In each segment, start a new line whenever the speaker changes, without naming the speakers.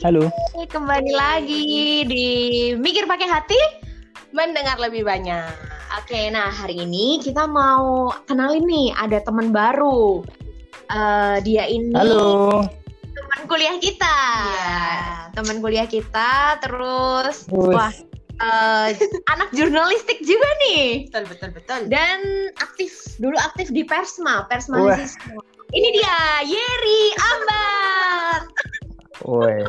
Halo.
Kembali lagi di Mikir Pakai Hati, mendengar lebih banyak. Oke, nah hari ini kita mau kenalin nih ada teman baru. Eh, dia ini
Halo.
teman kuliah kita. Teman kuliah kita terus
Wus.
wah eh, anak jurnalistik juga nih.
betul betul betul
Dan aktif dulu aktif di Persma, Persma. Ini dia Yeri Ambar.
Woi.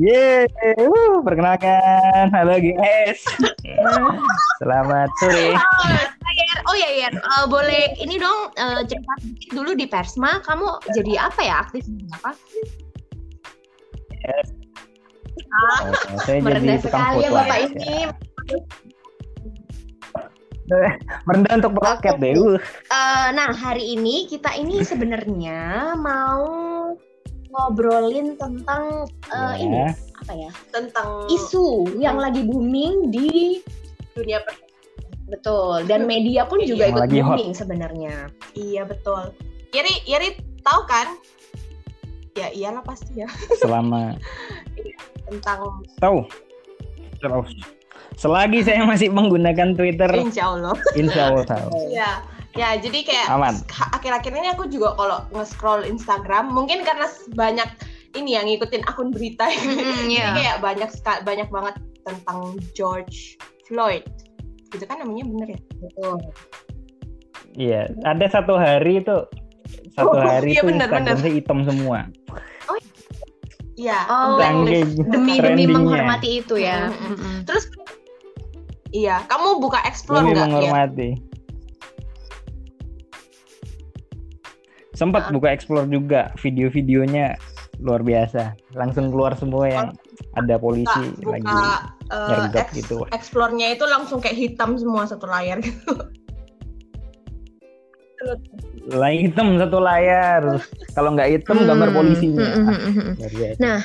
Yeay, uh, perkenalkan. Halo guys. Selamat sore.
Yer, oh ya Yer, Eh, boleh ini dong eh, cerita sedikit dulu di Persma, kamu jadi apa ya aktif apa? Ah,
Oh, saya jadi
merendah sekali ya bapak
aja.
ini.
Merendah untuk paket deh. Uh.
Nah hari ini kita ini sebenarnya mau ngobrolin tentang eh, ini
Ya.
apa ya
tentang
isu yang lagi booming di
dunia per
betul dan media pun juga
Yang
ikut booming sebenarnya.
iya betul Yeri Yeri tahu kan ya iyalah pasti ya
Selama
tentang
tahu. Terus. Selagi saya masih menggunakan Twitter,
insya Allah
insya Allah tahu.
ya ya jadi kayak
Aman.
akhir-akhir ini aku juga kalau nge-scroll Instagram mungkin karena banyak ini yang ngikutin akun berita
Mm,
jadi
iya.
kayak banyak banyak banget tentang George Floyd gitu kan namanya bener ya
Betul.
Iya, ada satu hari itu satu
Oh,
hari
iya
itu
benar,
Instagram
benar.
saya hitam semua.
iya
Oh. Demi demi menghormati itu ya.
Mm, mm,
Mm-mm.
terus iya kamu buka explore
Demi
nggak ya
Sempat
Ah.
buka explore juga video-videonya luar biasa. Langsung keluar semua yang ada polisi
buka,
lagi
buka eh,
nyergap
ex-
gitu.
explore-nya itu langsung kayak hitam semua satu layar gitu.
Lagi hitam satu layar. Kalau nggak hitam gambar
Hmm,
polisinya.
mm, mm,
Ah,
mm, mm.
luar biasa.
Nah,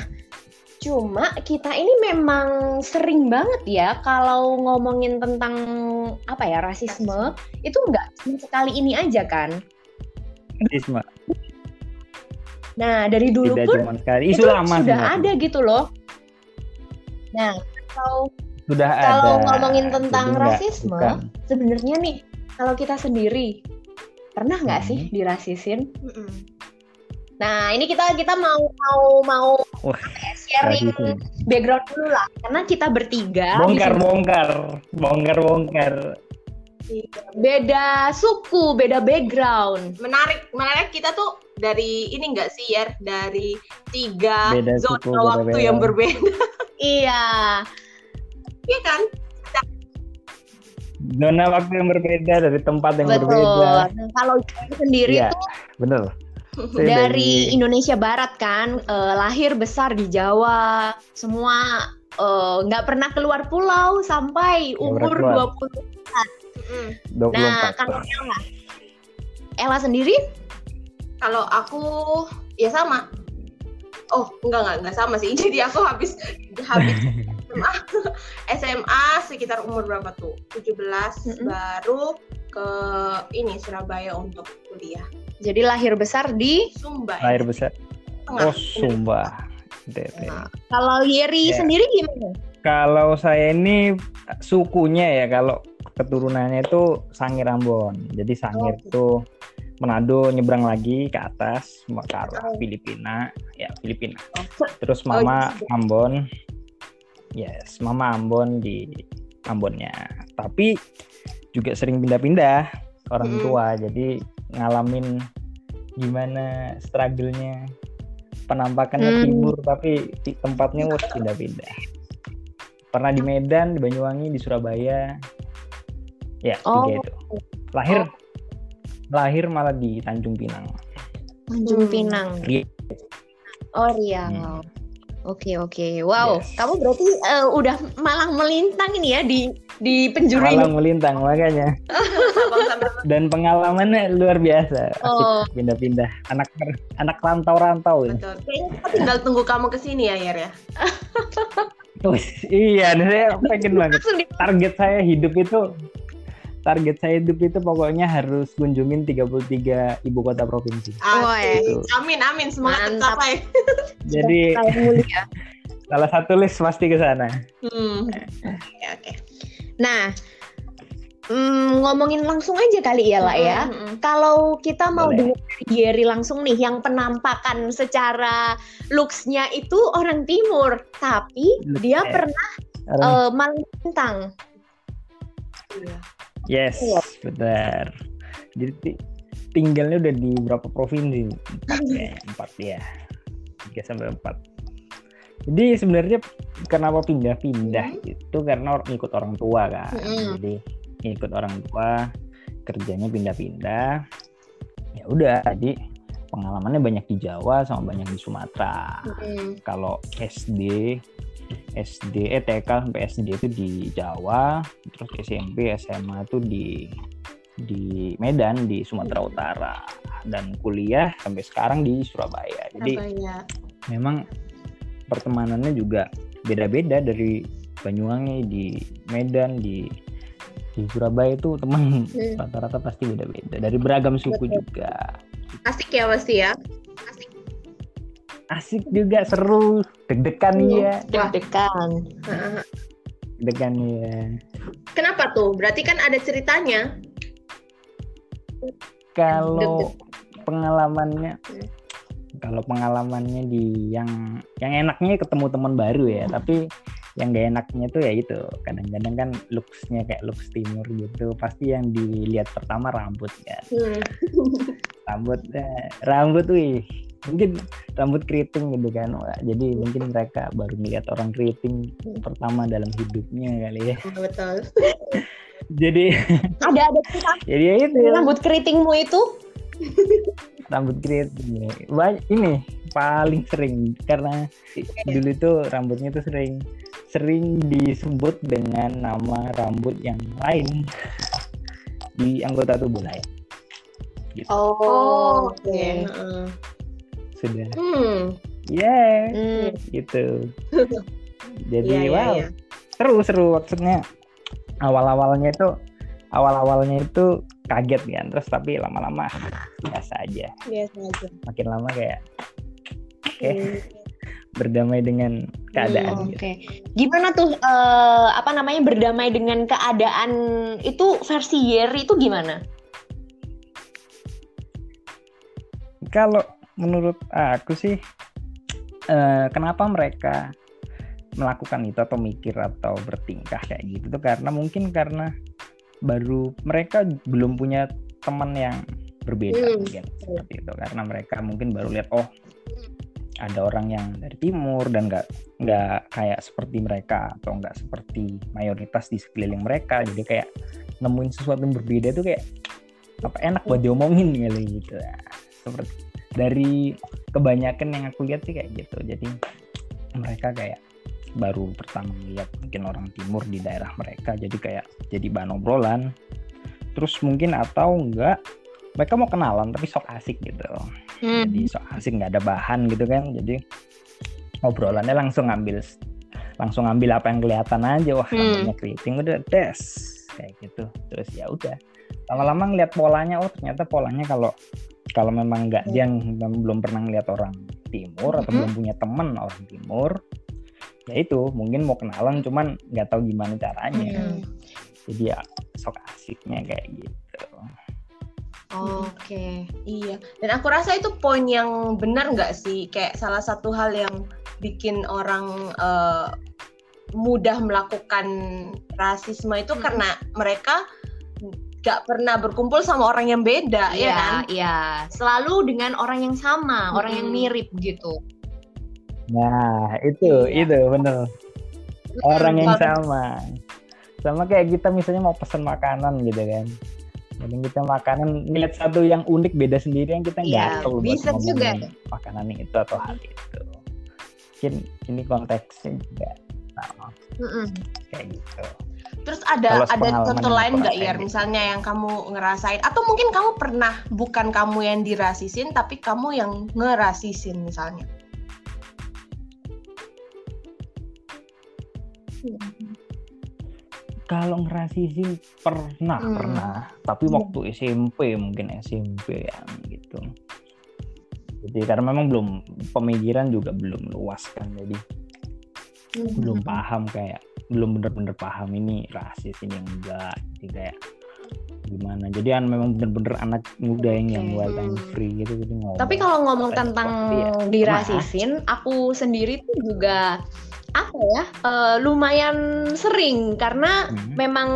cuma kita ini memang sering banget ya kalau ngomongin tentang apa ya rasisme itu nggak sekali ini aja kan.
Rasisme.
Nah dari dulu
Tidak
pun
cuma sekali. Isu
itu
lama
sudah
sebenarnya.
ada gitu loh. Nah kalau
Sudah
kalau
ada.
ngomongin tentang
Jadi
rasisme, sebenarnya nih kalau kita sendiri pernah nggak
Hmm.
sih dirasisin?
Mm-mm.
Nah ini kita kita mau mau mau
Wah,
sharing
rasisme.
background dulu lah karena kita bertiga
bongkar bongkar bongkar bongkar
beda suku, beda background.
Menarik, menarik kita tuh dari ini enggak sih ya dari tiga
Beda
zona
suku,
waktu
beda.
yang berbeda,
Iya.
iya kan?
zona waktu yang berbeda dari tempat yang
Betul.
berbeda
Nah, kalau saya sendiri
Iya,
tuh
bener Saya
dari Indonesia Barat kan, eh, lahir besar di Jawa, semua eh, nggak pernah keluar pulau sampai umur
pernah keluar.
20.
Mm-mm.
24
Nah, kalau Ella, Ella sendiri
Kalau aku ya sama. Oh, enggak enggak enggak sama sih. Jadi aku habis habis SMA, SMA sekitar umur berapa tuh? 17
Mm-mm.
baru ke ini Surabaya untuk kuliah.
jadi lahir besar di
Sumba.
lahir besar
Tengah.
oh Sumba.
Nah, kalau Yeri
Iya.
sendiri gimana?
kalau saya ini sukunya ya kalau keturunannya itu Sangir Ambon. Jadi Sangir
Oh.
itu Manado nyebrang lagi ke atas ke arah Filipina. Ya Filipina. Terus
Oh,
mama
gitu.
Ambon. Yes mama Ambon di Ambonnya. Tapi juga sering pindah-pindah orang
Mm-mm.
tua. Jadi ngalamin gimana struggle-nya penampakannya
Hmm.
timur tapi di tempatnya wah pindah-pindah. Pernah di Medan di Banyuwangi di Surabaya ya
Oh.
tiga itu lahir lahir malah di Tanjung Pinang
Tanjung
Hmm.
Pinang.
Iya.
Oh Riau.
Hmm.
Oke oke. Wow,
Yes.
kamu berarti eh, udah malang melintang ini ya di di penjuru ini.
malang melintang makanya dan pengalamannya luar biasa
Oh.
pindah-pindah anak anak rantau-rantau ini
betul. Kayaknya kita tinggal tunggu kamu ke sini ya, Yer ya.
Wih, iya saya pengen banget target saya hidup itu target saya hidup itu pokoknya harus kunjungin 33 ibu kota provinsi.
Asik.
Gitu.
Amin amin semoga
Mantap.
tercapai.
Jadi
mulia.
salah satu list pasti ke sana.
Hmm. Oke oke.
Nah, mm, ngomongin langsung aja kali ya lah ya.
Mm-mm.
Kalau kita mau
Boleh.
dengar dari Gary langsung nih, yang penampakan secara looks-nya itu orang timur, tapi
Look,
dia
eh,
pernah
Orang-
eh, maling bintang.
Iya.
Yes,
iya.
benar. Jadi ti- tinggalnya udah di berapa provinsi? Empat ya, empat ya. Tiga sampai empat. Jadi sebenarnya kenapa pindah-pindah itu karena ngikut orang tua kan.
Mm-mm.
Jadi ngikut orang tua kerjanya pindah-pindah. Ya udah, jadi pengalamannya banyak di Jawa sama banyak di Sumatera.
Mm-mm.
Kalau SD SD eh TK sampai SD itu di Jawa, terus SMP SMA itu di di Medan di Sumatera Utara dan kuliah sampai sekarang di Surabaya. Jadi
Apa ya?
memang pertemanannya juga beda-beda dari Banyuwangi di Medan di di Surabaya itu teman
Hmm.
rata-rata pasti beda-beda dari beragam suku
Betul.
juga
Asik ya pasti ya.
Asik juga seru deg-degan ya
Deg-degan.
Heeh.
deg-degan ya
Kenapa tuh? Berarti kan ada ceritanya.
kalau pengalamannya kalau pengalamannya di yang yang enaknya ketemu teman baru ya tapi yang gak enaknya tuh ya itu kadang-kadang kan looksnya kayak looks timur gitu pasti yang dilihat pertama rambut kan
Hmm.
rambut eh, rambut wih mungkin rambut keriting gitu kan. Jadi mungkin mereka baru melihat orang keriting pertama dalam hidupnya kali ya.
Betul.
jadi
Ada ada cerita.
jadi ya itu.
Rambut keritingmu itu?
rambut keriting Ba- ini paling sering. Karena dulu itu rambutnya tuh sering sering disebut dengan nama rambut yang lain di anggota tubuh lain. Gitu.
Oh,
oke. Heeh.
Sudah
Hmm.
yeah
Hmm.
gitu jadi
Iya, iya,
wow
iya.
seru seru maksudnya awal awalnya itu awal awalnya itu kaget kan terus tapi lama-lama biasa aja
Biasa aja.
makin lama kayak oke
Hmm.
berdamai dengan keadaan
Hmm,
gitu.
Oke, gimana tuh eh, apa namanya berdamai dengan keadaan itu versi Yeri itu gimana?
Kalau menurut aku sih eh, kenapa mereka melakukan itu atau mikir atau bertingkah kayak gitu tuh? Karena mungkin karena baru mereka belum punya teman yang berbeda
Hmm,
mungkin seperti itu. Karena mereka mungkin baru lihat oh ada orang yang dari timur dan nggak nggak kayak seperti mereka atau nggak seperti mayoritas di sekeliling mereka. Jadi kayak nemuin sesuatu yang berbeda itu kayak apa enak buat diomongin kali gitu. Nah, seperti dari kebanyakan yang aku lihat sih kayak gitu. Jadi mereka kayak baru pertama lihat mungkin orang timur di daerah mereka jadi kayak jadi bahan obrolan. Terus mungkin atau enggak mereka mau kenalan tapi sok asik gitu.
Hmm.
jadi sok asik nggak ada bahan gitu kan. Jadi obrolannya langsung ngambil langsung ngambil apa yang kelihatan aja. Wah
Hmm.
rambutnya keriting udah des kayak gitu. Terus ya udah lama-lama ngeliat polanya oh ternyata polanya kalau kalau memang nggak dia yang belum pernah ngeliat orang timur atau
Mhm.
belum punya temen orang timur ya itu mungkin mau kenalan cuman nggak tahu gimana caranya
Hmm.
jadi ya sok asiknya kayak gitu
Oke.
Iya, dan aku rasa itu poin yang benar nggak sih? Kayak salah satu hal yang bikin orang eh, mudah melakukan rasisme itu
Hmm.
karena mereka nggak pernah berkumpul sama orang yang beda, ya kan?
Iya, iya. Selalu dengan orang yang sama, orang yang mirip gitu.
nah itu
Iya.
itu bener orang yang sama sama kayak kita misalnya mau pesen makanan gitu kan Kadang kita makanan lihat satu yang unik beda sendiri yang kita
Iya,
nggak tahu buat
bisa juga.
makanan itu atau hal itu mungkin ini konteksnya juga sama
Mm-mm.
kayak gitu
Terus ada ada contoh lain nggak ya?
gitu.
Misalnya yang kamu ngerasain, atau mungkin kamu pernah bukan kamu yang dirasisin, tapi kamu yang ngerasisin misalnya.
Kalau ngerasisin pernah,
Hmm.
pernah. Tapi waktu SMP mungkin SMP ya gitu. Jadi karena memang belum pemikiran juga belum luas kan. Jadi belum paham kayak belum bener-bener paham ini rasis ini enggak. Jadi kayak gimana. Jadi kan memang bener-bener anak muda yang yang
Oke.
wild and free gitu. Jadi ngomong.
Tapi kalau ngomong tentang
dia.
dirasisin, aku sendiri tuh juga apa ya eh, lumayan sering karena
Hmm.
memang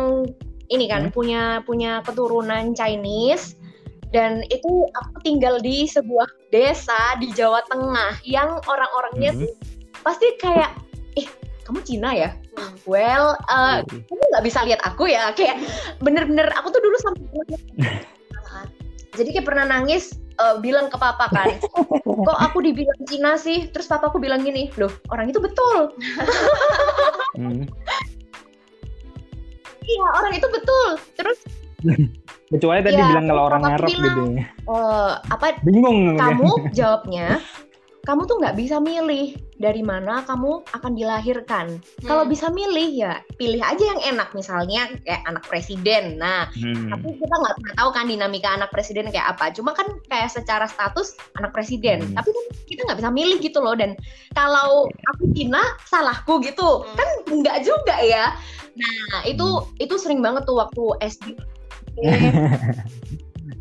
ini kan
Hmm.
punya punya keturunan Chinese dan itu aku tinggal di sebuah desa di Jawa Tengah yang orang-orangnya tuh pasti kayak eh kamu Cina ya?
Hmm.
Well, eh,
Iya.
kamu nggak bisa lihat aku ya kayak bener-bener aku tuh dulu sampai jadi kayak pernah nangis eh, bilang ke papa kan kok aku dibilang Cina sih terus papaku bilang gini loh orang itu betul
Hmm.
iya orang itu betul terus
Kecuali tadi
Iya,
bilang kalau orang Arab gitu.
eh, apa
Bingung.
kamu jawabnya kamu tuh nggak bisa milih dari mana kamu akan dilahirkan. Kalau
Hmm.
bisa milih ya pilih aja yang enak misalnya kayak anak presiden. Nah,
Hmm.
tapi kita nggak pernah tahu kan dinamika anak presiden kayak apa. Cuma kan kayak secara status anak presiden.
Hmm.
Tapi kan kita nggak bisa milih gitu loh. Dan kalau aku Cina salahku gitu
Hmm.
kan nggak juga ya. Nah itu itu sering banget tuh waktu SD.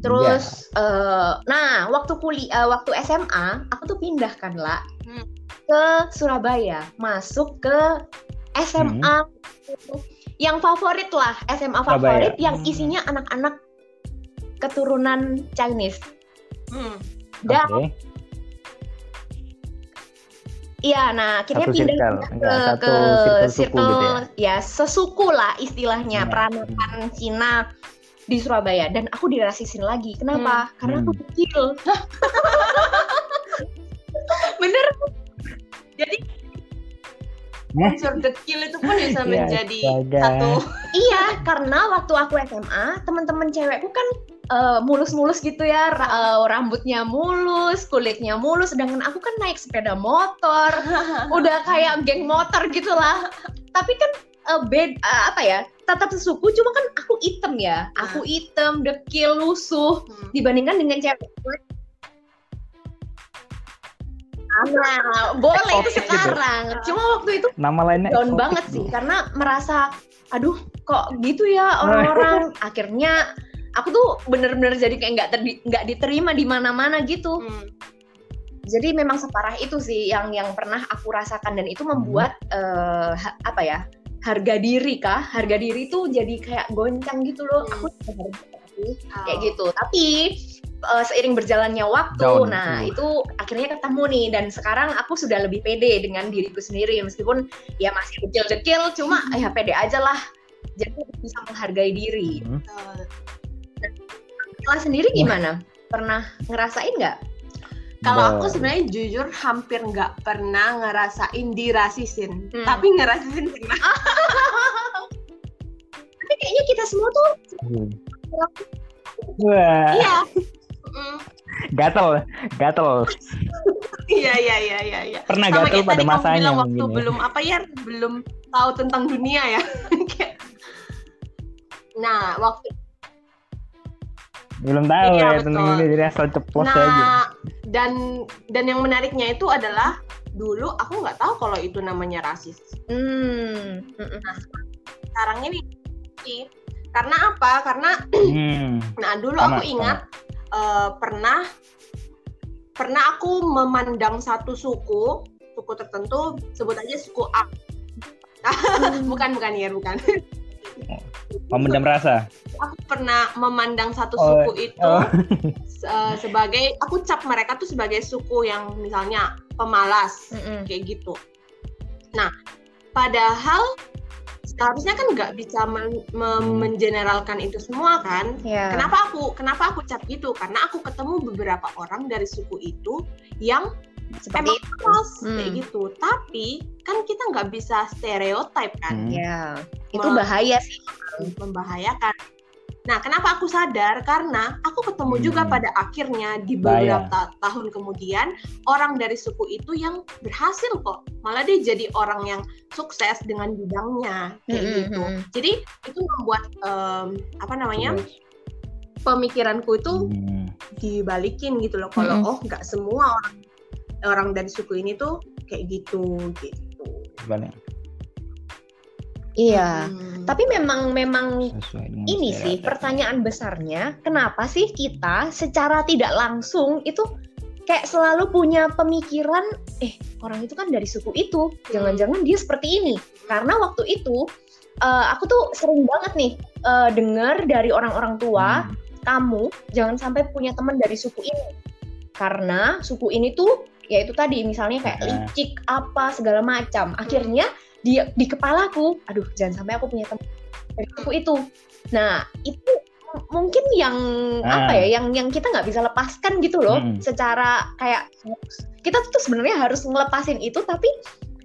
Terus, eh, nah waktu kuliah, waktu SMA, aku tuh pindah kan lah
Hmm.
Ke Surabaya, masuk ke SMA yang favorit lah, SMA
Surabaya.
favorit yang
Hmm.
isinya anak-anak keturunan Chinese.
Hmm.
Dan
Oke.
iya, nah akhirnya
Satu
pindah
circle,
ke,
enggak satu
ke
circle suku
circle,
gitu ya.
ya sesuku lah istilahnya,
Iya.
peranakan Cina di Surabaya dan aku dirasisin lagi. Kenapa? Karena aku
Hmm.
kecil. Bener. Jadi
unsur dekil itu pun bisa
Ya,
menjadi satu
iya, karena waktu aku SMA, teman-teman cewekku kan eh, mulus-mulus gitu ya, ra- eh, rambutnya mulus, kulitnya mulus, sedangkan aku kan naik sepeda motor, udah kayak geng motor gitu lah. Tapi kan eh, bed eh, apa ya? Tetap sesuku, cuma kan aku item ya. Aku item, dekil, lusuh
Hmm.
dibandingkan dengan cewek. Nah, boleh itu
gitu.
sekarang. Cuma waktu itu
Nama lainnya
down banget
gitu.
sih karena merasa aduh kok gitu ya orang-orang akhirnya aku tuh bener-bener jadi kayak nggak nggak diterima di mana-mana gitu
Hmm.
jadi memang separah itu sih yang yang pernah aku rasakan dan itu membuat eh, ha- apa ya harga diri kah harga diri tuh jadi kayak goncang gitu loh
Hmm.
aku tidak harga diri,
Oh.
kayak gitu tapi eh, seiring berjalannya waktu
Down,
nah
uh.
itu akhirnya ketemu nih dan sekarang aku sudah lebih pede dengan diriku sendiri meskipun ya masih kecil-kecil cuma
Hmm.
ya pede aja lah jadi bisa menghargai diri
Hmm.
Kala sendiri gimana pernah ngerasain nggak
Kalau aku sebenarnya jujur hampir nggak pernah ngerasain dirasisin,
Hmm.
tapi ngerasisin pernah.
tapi kayaknya kita semua tuh
Wah,
Iya. Mm.
gatel, gatel.
Iya iya iya iya. iya.
Pernah
Sama
gatel pada
kamu
masanya
bilang waktu
mungkin ya.
belum apa ya, belum tahu tentang dunia ya. Nah waktu
Belum tahu
Iya,
ya
betul.
tentang ini jadi asal ceplos aja.
nah dan dan yang menariknya itu adalah dulu aku nggak tahu kalau itu namanya rasis.
hmm mm-mm.
Sekarang ini sih. karena apa? Karena
Hmm.
Nah, dulu
Sama,
aku ingat eh, pernah pernah aku memandang satu suku, suku tertentu, sebut aja suku A. bukan bukan ya, bukan.
Memendam rasa.
Aku pernah memandang satu
Oh,
suku itu
oh.
se- sebagai aku cap mereka tuh sebagai suku yang misalnya pemalas
Mm-mm.
kayak gitu. Nah, padahal seharusnya kan nggak bisa men- me- mengeneralkan itu semua kan?
ya
Kenapa aku kenapa aku cap gitu? Karena aku ketemu beberapa orang dari suku itu yang
seperti
emang keras
Hmm.
kayak gitu. Tapi kan kita nggak bisa stereotip kan,
Hmm.
ya itu bahaya sih
membahayakan. Nah, kenapa aku sadar? Karena aku ketemu
Hmm.
juga pada akhirnya di
Bayang.
beberapa ta- tahun kemudian orang dari suku itu yang berhasil kok. Malah dia jadi orang yang sukses dengan bidangnya kayak
Mm-mm,
gitu.
mm-mm.
Jadi itu membuat em, apa namanya pemikiranku itu
hmm,
dibalikin gitu loh. Kalau
Mm-mm.
oh nggak semua orang orang dari suku ini tuh kayak gitu gitu.
balik.
Iya.
Hmm.
Tapi memang memang ini sih pertanyaan besarnya, kenapa sih kita secara tidak langsung itu kayak selalu punya pemikiran, eh orang itu kan dari suku itu, jangan-jangan dia seperti ini. Karena waktu itu eh, aku tuh sering banget nih eh, dengar dari orang-orang tua,
Hmm,
kamu jangan sampai punya teman dari suku ini. Karena suku ini tuh ya itu tadi misalnya kayak licik apa segala macam. Akhirnya di di kepalaku, aduh jangan sampai aku punya teman dari suku itu. Nah, itu mungkin yang
Ah.
apa ya yang yang kita nggak bisa lepaskan gitu loh
Mm-mm.
secara kayak kita tuh sebenarnya harus ngelepasin itu tapi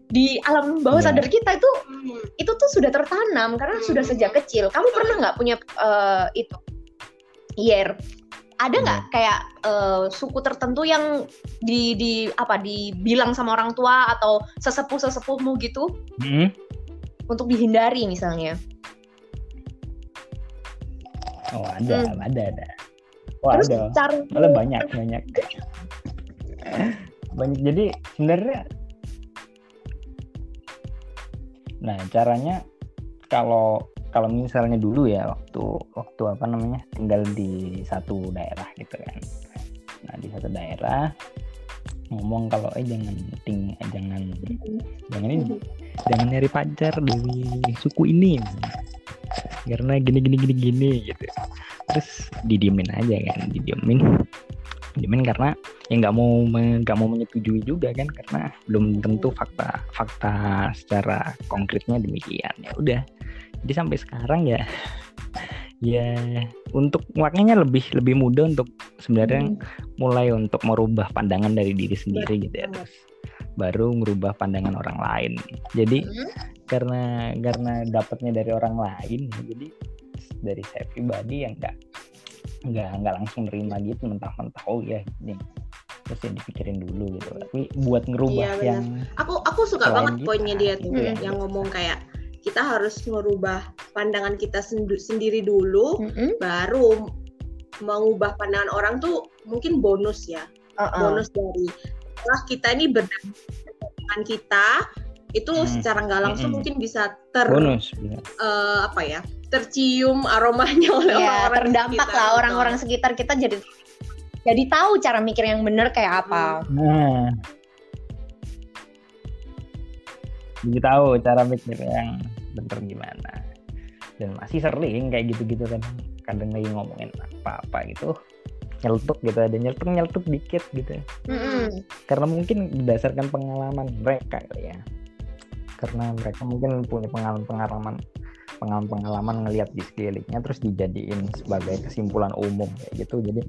di alam bawah
Iya.
sadar kita itu
Hmm.
itu tuh sudah tertanam karena
Hmm.
sudah sejak kecil. Kamu pernah nggak punya eh, itu? Yer, ada nggak kayak eh, suku tertentu yang di di apa dibilang sama orang tua atau sesepuh sesepuhmu gitu
hmm,
untuk dihindari misalnya?
Oh ada,
Hmm.
ada, ada. Oh
Terus
ada.
cara
Malah banyak, banyak. banyak. Jadi sebenarnya, nah caranya kalau kalau misalnya dulu ya waktu waktu apa namanya tinggal di satu daerah gitu kan. Nah di satu daerah ngomong kalau eh jangan ting eh, jangan jangan ini jangan nyari pacar dari suku ini. Karena gini gini gini gini gitu. Terus didiemin aja kan didiemin. Didiemin karena ya nggak mau nggak mau menyetujui juga kan karena belum tentu fakta fakta secara konkretnya demikian. Ya udah jadi sampai sekarang ya ya untuk makanya lebih lebih mudah untuk sebenarnya
Hmm.
mulai untuk merubah pandangan dari diri sendiri gitu ya terus baru merubah pandangan orang lain jadi
Hmm.
karena karena dapatnya dari orang lain jadi dari saya pribadi yang nggak nggak nggak langsung nerima gitu mentah-mentah oh ya ini terus ya dipikirin dulu gitu tapi buat ngerubah
Iya,
yang
Aku aku suka banget
kita,
poinnya dia tuh
gitu
ya.
yang ngomong kayak kita harus merubah pandangan kita sendu- sendiri dulu
Mm-mm.
baru mengubah pandangan orang tuh mungkin bonus ya.
Uh-uh.
Bonus dari setelah kita ini berdasarkan kita itu
Hmm.
secara nggak langsung
Mm-mm.
mungkin bisa ter
bonus gitu.
eh, apa ya tercium aromanya oleh
Ya,
orang-orang
terdampak
sekitar
lah orang-orang sekitar kita jadi jadi tahu cara mikir yang benar kayak apa.
nah jadi tahu cara mikir yang bener gimana. Dan masih sering kayak gitu-gitu kan. Kadang lagi ngomongin apa-apa gitu. Nyeletuk gitu ada nyeletuk nyeletuk dikit gitu.
Mm-mm.
karena mungkin berdasarkan pengalaman mereka kali ya. Karena mereka mungkin punya pengalaman-pengalaman pengalaman-pengalaman ngelihat di sekelilingnya terus dijadiin sebagai kesimpulan umum kayak gitu. Jadi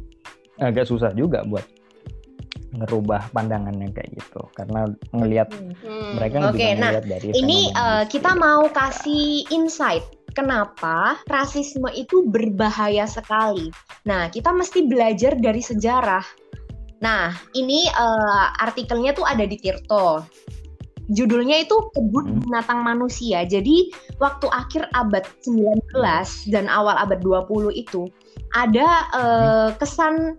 agak susah juga buat ngerubah pandangannya kayak gitu karena ngelihat
Hmm.
mereka
Oke,
juga
nah,
ngelihat dari
Ini
di
kita mau kasih insight kenapa rasisme itu berbahaya sekali. Nah, kita mesti belajar dari sejarah. Nah, ini eh, artikelnya tuh ada di Tirto. Judulnya itu Kebun
Hmm.
Binatang Manusia. Jadi, waktu akhir abad 19 dan awal abad 20 itu ada eh, kesan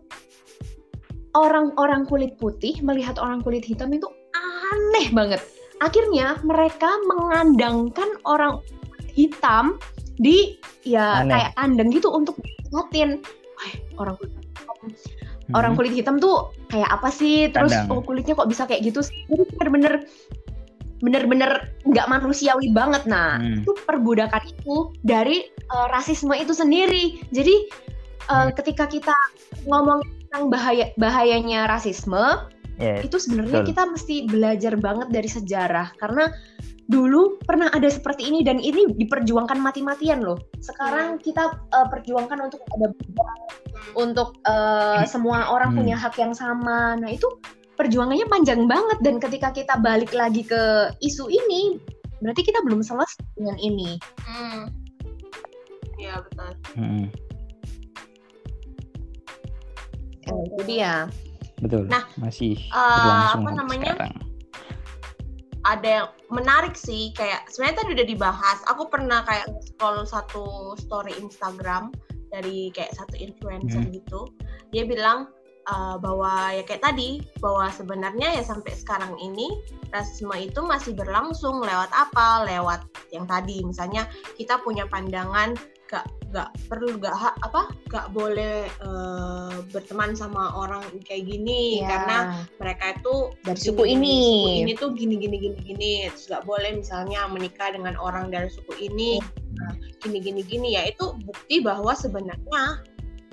orang-orang kulit putih melihat orang kulit hitam itu aneh banget. Akhirnya mereka mengandangkan orang hitam di ya
Aneh.
kayak kandang gitu untuk. Wah, orang kulit hitam,
Hmm.
orang kulit hitam tuh kayak apa sih? Terus oh kulitnya kok bisa kayak gitu sih? Jadi bener-bener bener-bener nggak manusiawi banget. Nah,
Hmm.
itu perbudakan itu dari eh, rasisme itu sendiri. Jadi eh,
Hmm.
ketika kita ngomong tentang bahaya bahayanya rasisme,
Ya,
itu sebenarnya kita mesti belajar banget dari sejarah karena dulu pernah ada seperti ini dan ini diperjuangkan mati-matian loh. Sekarang kita eh, perjuangkan untuk ada untuk eh, semua orang
Hmm.
punya hak yang sama. Nah, itu perjuangannya panjang banget dan ketika kita balik lagi ke isu ini, berarti kita belum selesai dengan ini.
Hmm. Iya betul.
hmm.
Nah, itu dia.
Betul.
Nah,
masih
uh,
berlangsung
apa namanya?
sekarang.
ada yang menarik sih kayak sebenarnya tadi udah dibahas aku pernah kayak scroll satu story Instagram dari kayak satu influencer
Hmm.
gitu dia bilang uh, bahwa ya kayak tadi bahwa sebenarnya ya sampai sekarang ini rasisme itu masih berlangsung lewat apa lewat yang tadi misalnya kita punya pandangan gak gak perlu gak ha- apa gak boleh uh, berteman sama orang kayak gini
Iya.
karena mereka itu
dari
gini,
suku
gini,
ini.
suku ini tuh gini gini gini gini terus gak boleh misalnya menikah dengan orang dari suku ini nah, gini gini gini ya itu bukti bahwa sebenarnya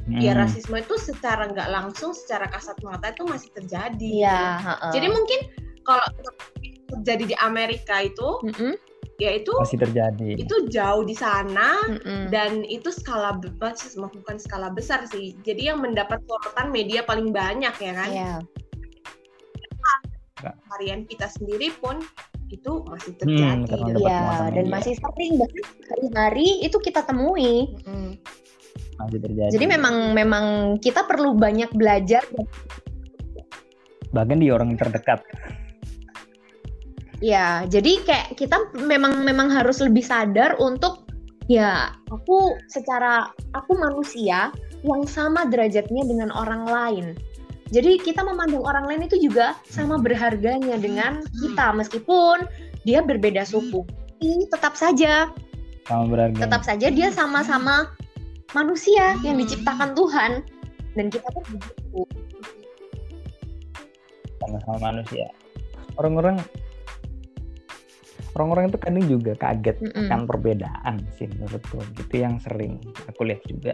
ya
Hmm.
rasisme itu secara nggak langsung secara kasat mata itu masih terjadi
Iya, heeh.
jadi mungkin kalau terjadi di Amerika itu
Mm-mm,
ya itu
masih terjadi.
itu jauh di sana
mm-mm.
dan itu skala be- bukan skala besar sih jadi yang mendapat sorotan media paling banyak ya kan
Iya.
varian kita sendiri pun itu masih
Hmm,
terjadi
Iya,
muatan
dan
media.
masih sering bahkan hari-hari itu kita temui.
Mm.
masih terjadi.
Jadi memang memang kita perlu banyak belajar.
bahkan di orang terdekat.
Ya, jadi kayak kita memang memang harus lebih sadar untuk ya aku secara aku manusia yang sama derajatnya dengan orang lain. Jadi kita memandang orang lain itu juga sama berharganya dengan kita meskipun dia berbeda suku. Ini tetap saja
sama berharga.
tetap saja dia sama-sama manusia yang diciptakan Tuhan dan kita tuh begitu.
sama-sama manusia. Orang-orang orang-orang itu kadang juga kaget
Mm-mm.
akan perbedaan sih menurutku. Itu yang sering aku lihat juga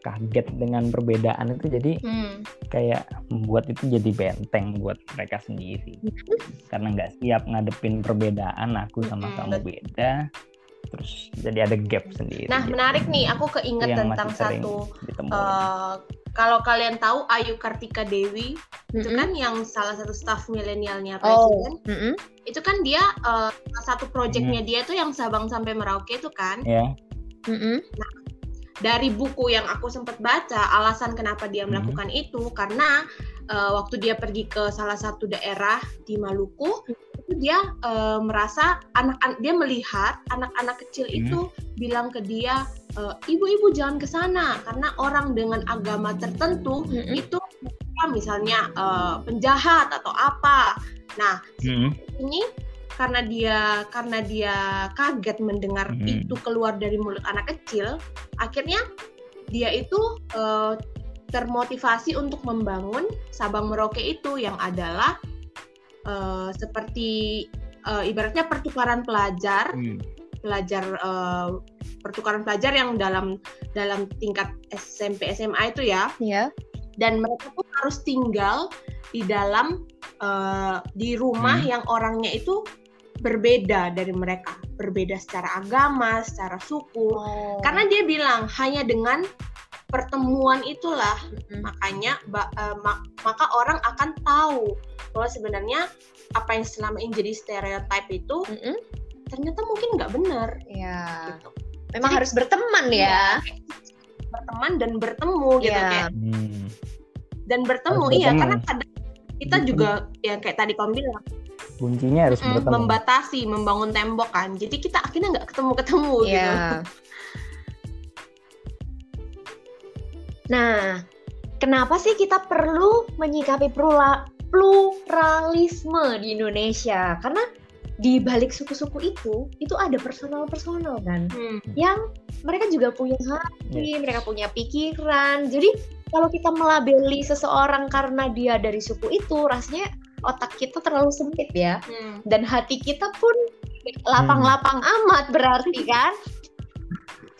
kaget dengan perbedaan itu jadi
Hmm.
kayak membuat itu jadi benteng buat mereka sendiri karena nggak siap ngadepin perbedaan aku sama
Mm-mm,
kamu beda terus jadi ada gap sendiri
Nah menarik nih, aku keinget tentang satu. eh, kalau kalian tahu Ayu Kartika Dewi itu
Mm-mm.
kan yang salah satu staff milenialnya
Oh.
presiden,
Mm-mm.
itu kan dia salah satu proyeknya dia tuh yang Sabang sampai Merauke itu kan.
ya
Mm-mm.
Dari buku yang aku sempat baca, alasan kenapa dia
Hmm.
melakukan itu karena eh, waktu dia pergi ke salah satu daerah di Maluku, itu dia eh, merasa anak dia melihat anak-anak kecil
Hmm.
itu bilang ke dia, ibu-ibu jangan ke sana karena orang dengan agama tertentu
Mm-mm.
itu misalnya eh, penjahat atau apa. Nah,
Mm-mm.
ini karena dia karena dia kaget mendengar
Hmm.
itu keluar dari mulut anak kecil, akhirnya dia itu eh, termotivasi untuk membangun Sabang Merauke itu yang adalah eh, seperti eh, ibaratnya pertukaran pelajar
Hmm.
Pelajar eh, pertukaran pelajar yang dalam dalam tingkat SMP SMA itu ya
Ya.
dan mereka tuh harus tinggal di dalam eh, di rumah
Hmm.
yang orangnya itu berbeda dari mereka berbeda secara agama secara suku
Oh.
karena dia bilang hanya dengan pertemuan itulah
Mm-mm.
makanya ba- eh, ma- maka orang akan tahu bahwa sebenarnya apa yang selama ini jadi stereotip itu
Mm-mm.
Ternyata mungkin nggak benar
Ya.
gitu.
Memang
Jadi-
harus berteman ya.
berteman dan bertemu gitu
Iya.
kayak
Hmm.
dan bertemu
Harus
iya karena kadang kita
Bertemu.
juga yang kayak tadi kamu bilang
kuncinya harus
mm,
bertemu
membatasi membangun tembok kan jadi kita akhirnya nggak ketemu ketemu gitu
Iya. Nah, kenapa sih kita perlu menyikapi plura- pluralisme di Indonesia? Karena di balik suku-suku itu, itu ada personal-personal kan,
Hmm.
yang mereka juga punya hati, mereka punya pikiran. Jadi kalau kita melabeli seseorang karena dia dari suku itu, rasanya otak kita terlalu sempit ya
Hmm.
dan hati kita pun lapang-lapang amat berarti kan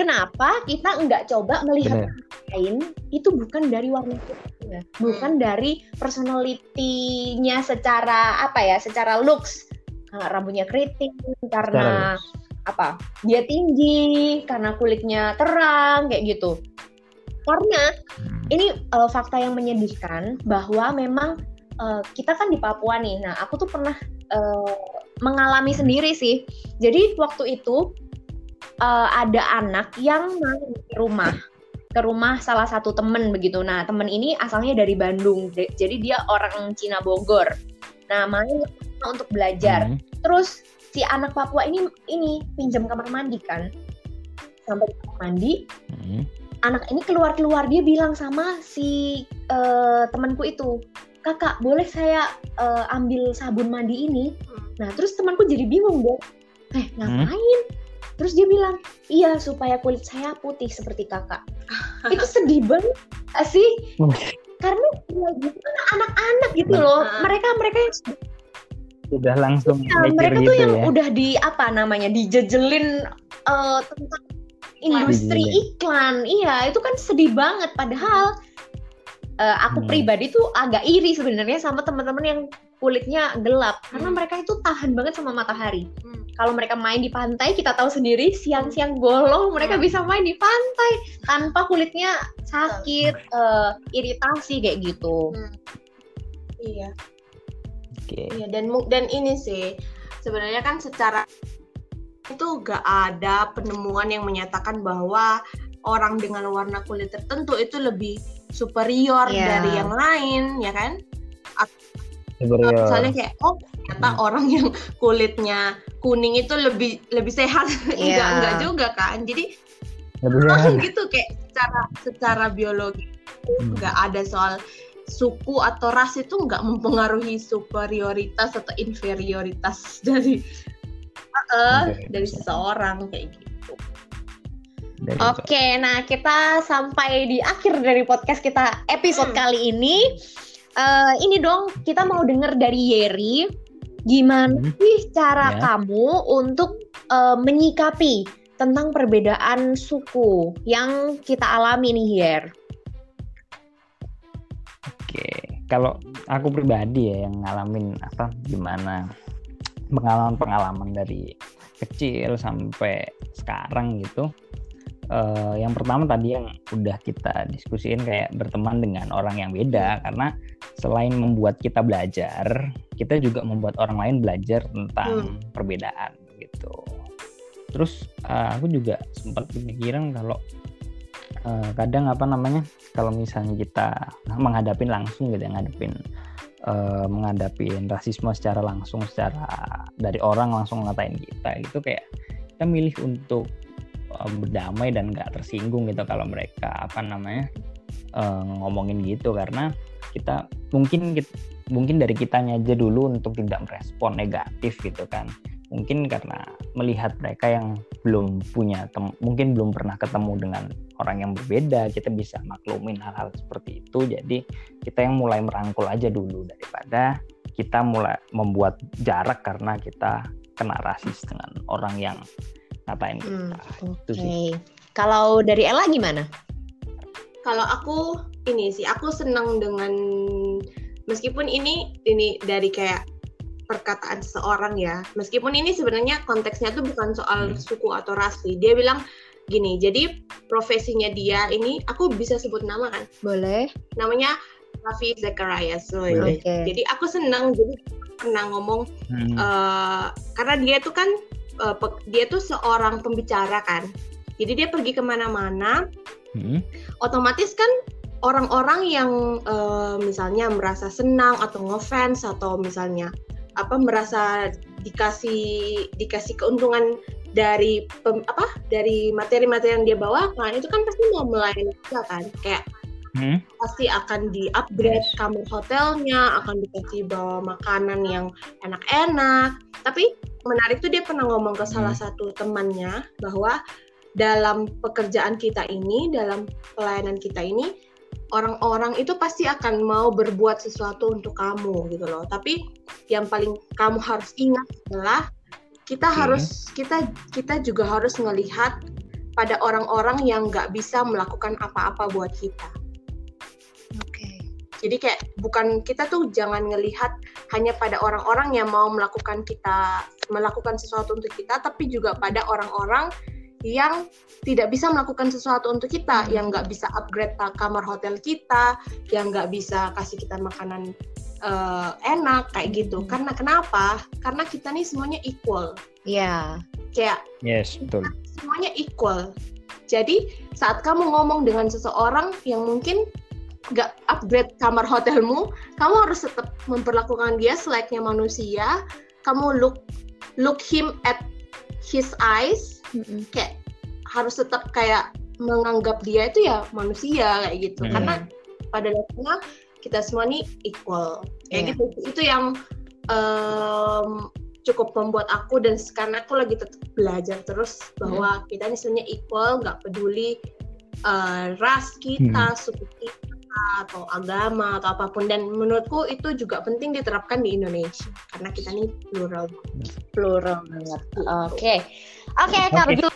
kenapa kita nggak coba melihat
Bener.
orang lain itu bukan dari warna kulitnya bukan dari personality-nya secara apa ya secara looks rambutnya keriting karena apa dia tinggi karena kulitnya terang kayak gitu karena
Hmm.
ini uh, fakta yang menyedihkan bahwa memang uh, kita kan di Papua nih. Nah, aku tuh pernah uh, mengalami sendiri sih. Jadi waktu itu uh, ada anak yang main di rumah. ke rumah salah satu temen begitu. Nah temen ini asalnya dari Bandung, jadi dia orang Cina Bogor. Nah main untuk belajar. Hmm. Terus si anak Papua ini ini pinjam kamar mandi kan, sampai di kamar mandi. Hmm. Anak ini keluar keluar dia bilang sama si uh, temanku itu, kakak boleh saya uh, ambil sabun mandi ini? Hmm. Nah terus temanku jadi bingung dong, eh ngapain? Hmm? Terus dia bilang, iya supaya kulit saya putih seperti kakak. itu sedih banget sih. Karena ya, anak-anak gitu loh. Mereka mereka yang
sudah langsung
ya, mereka gitu tuh yang ya. udah di apa namanya dijejelin uh, tentang industri Dijelin. iklan. Iya, itu kan sedih banget padahal uh, aku hmm. pribadi tuh agak iri sebenarnya sama teman-teman yang kulitnya gelap karena hmm. mereka itu tahan banget sama matahari. Hmm kalau mereka main di pantai kita tahu sendiri siang-siang bolong mereka hmm. bisa main di pantai tanpa kulitnya sakit uh, iritasi kayak gitu hmm.
iya okay. iya dan dan ini sih sebenarnya kan secara itu gak ada penemuan yang menyatakan bahwa orang dengan warna kulit tertentu itu lebih superior yeah. dari yang lain ya kan superior. misalnya kayak oh ternyata hmm. orang yang kulitnya kuning itu lebih lebih sehat yeah. enggak enggak juga kan jadi langsung gitu kayak secara secara biologi hmm. nggak ada soal suku atau ras itu nggak mempengaruhi superioritas atau inferioritas dari uh, okay. dari seseorang kayak gitu.
Oke, okay, nah kita sampai di akhir dari podcast kita episode hmm. kali ini. Uh, ini dong kita mau dengar dari Yeri Gimana hmm. sih cara ya. kamu untuk uh, menyikapi tentang perbedaan suku yang kita alami nih Hier?
Oke, kalau aku pribadi ya yang ngalamin apa gimana? Pengalaman-pengalaman dari kecil sampai sekarang gitu. Uh, yang pertama tadi yang udah kita diskusiin kayak berteman dengan orang yang beda. Karena selain membuat kita belajar kita juga membuat orang lain belajar tentang hmm. perbedaan gitu. Terus uh, aku juga sempat kepikiran kalau uh, kadang apa namanya kalau misalnya kita menghadapi langsung gitu ya ngadepin uh, menghadapi rasisme secara langsung secara dari orang langsung ngatain kita itu kayak kita milih untuk uh, berdamai dan gak tersinggung gitu kalau mereka apa namanya uh, ngomongin gitu. Karena kita mungkin kita, mungkin dari kitanya aja dulu untuk tidak merespon negatif gitu kan. Mungkin karena melihat mereka yang belum punya mungkin belum pernah ketemu dengan orang yang berbeda kita bisa maklumin hal-hal seperti itu jadi kita yang mulai merangkul aja dulu daripada kita mulai membuat jarak karena kita kena rasis dengan orang yang ngatain kita. Hmm,
Oke. Okay. Kalau dari Ella gimana?
Kalau aku ini sih aku senang dengan meskipun ini ini dari kayak perkataan seorang ya. Meskipun ini sebenarnya konteksnya tuh bukan soal hmm. suku atau ras sih. Dia bilang gini, jadi profesinya dia ini aku bisa sebut nama kan?
Boleh.
Namanya Rafi Zacharias. So, okay. Jadi aku senang jadi pernah ngomong hmm. uh, karena dia tuh kan uh, dia tuh seorang pembicara kan. Jadi dia pergi ke mana-mana, hmm. otomatis kan orang-orang yang uh, misalnya merasa senang atau ngefans atau misalnya apa merasa dikasih dikasih keuntungan dari pem, apa dari materi-materi yang dia bawakan itu kan pasti mau melayani kita kan kayak hmm? pasti akan di upgrade kamar hotelnya akan dikasih bawa makanan yang enak-enak tapi menarik tuh dia pernah ngomong ke salah hmm. satu temannya bahwa dalam pekerjaan kita ini, dalam pelayanan kita ini, orang-orang itu pasti akan mau berbuat sesuatu untuk kamu gitu loh. Tapi yang paling kamu harus ingat adalah kita hmm. harus kita kita juga harus melihat pada orang-orang yang nggak bisa melakukan apa-apa buat kita. Jadi kayak bukan kita tuh jangan ngelihat hanya pada orang-orang yang mau melakukan kita melakukan sesuatu untuk kita, tapi juga pada orang-orang yang tidak bisa melakukan sesuatu untuk kita, yang nggak bisa upgrade kamar hotel kita, yang nggak bisa kasih kita makanan uh, enak kayak gitu. Karena kenapa? Karena kita nih semuanya equal.
Iya.
Yeah. Kayak
yes betul.
Semuanya equal. Jadi saat kamu ngomong dengan seseorang yang mungkin nggak upgrade kamar hotelmu, kamu harus tetap memperlakukan dia selayaknya manusia. Kamu look look him at his eyes,
Mm-mm.
kayak harus tetap kayak menganggap dia itu ya manusia kayak gitu.
Hmm.
Karena pada dasarnya kita semua nih equal. Kayak
Iya.
gitu. Itu yang em, cukup membuat aku dan karena aku lagi tetap belajar terus bahwa kita ini sebenarnya equal, nggak peduli eh, ras kita, suku kita atau agama atau apa pun dan menurutku itu juga penting diterapkan di Indonesia karena kita ini plural.
Plural banget. Oke. Oke, kalau gitu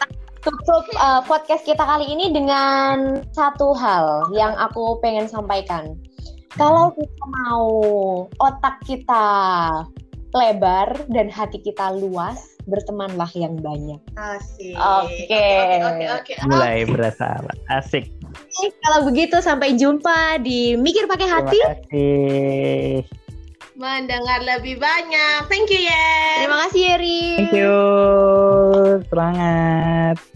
tutup uh, podcast kita kali ini dengan satu hal yang aku pengen sampaikan. Kalau kita mau otak kita lebar dan hati kita luas, bertemanlah yang banyak.
Asik.
Oke.
Oke, oke, oke.
Mulai berasa asik.
Oke, kalau begitu sampai jumpa di Mikir Pakai Hati.
Terima kasih.
Mendengar lebih banyak. Thank you, ya.
Terima kasih Yeri.
Thank you. Semangat.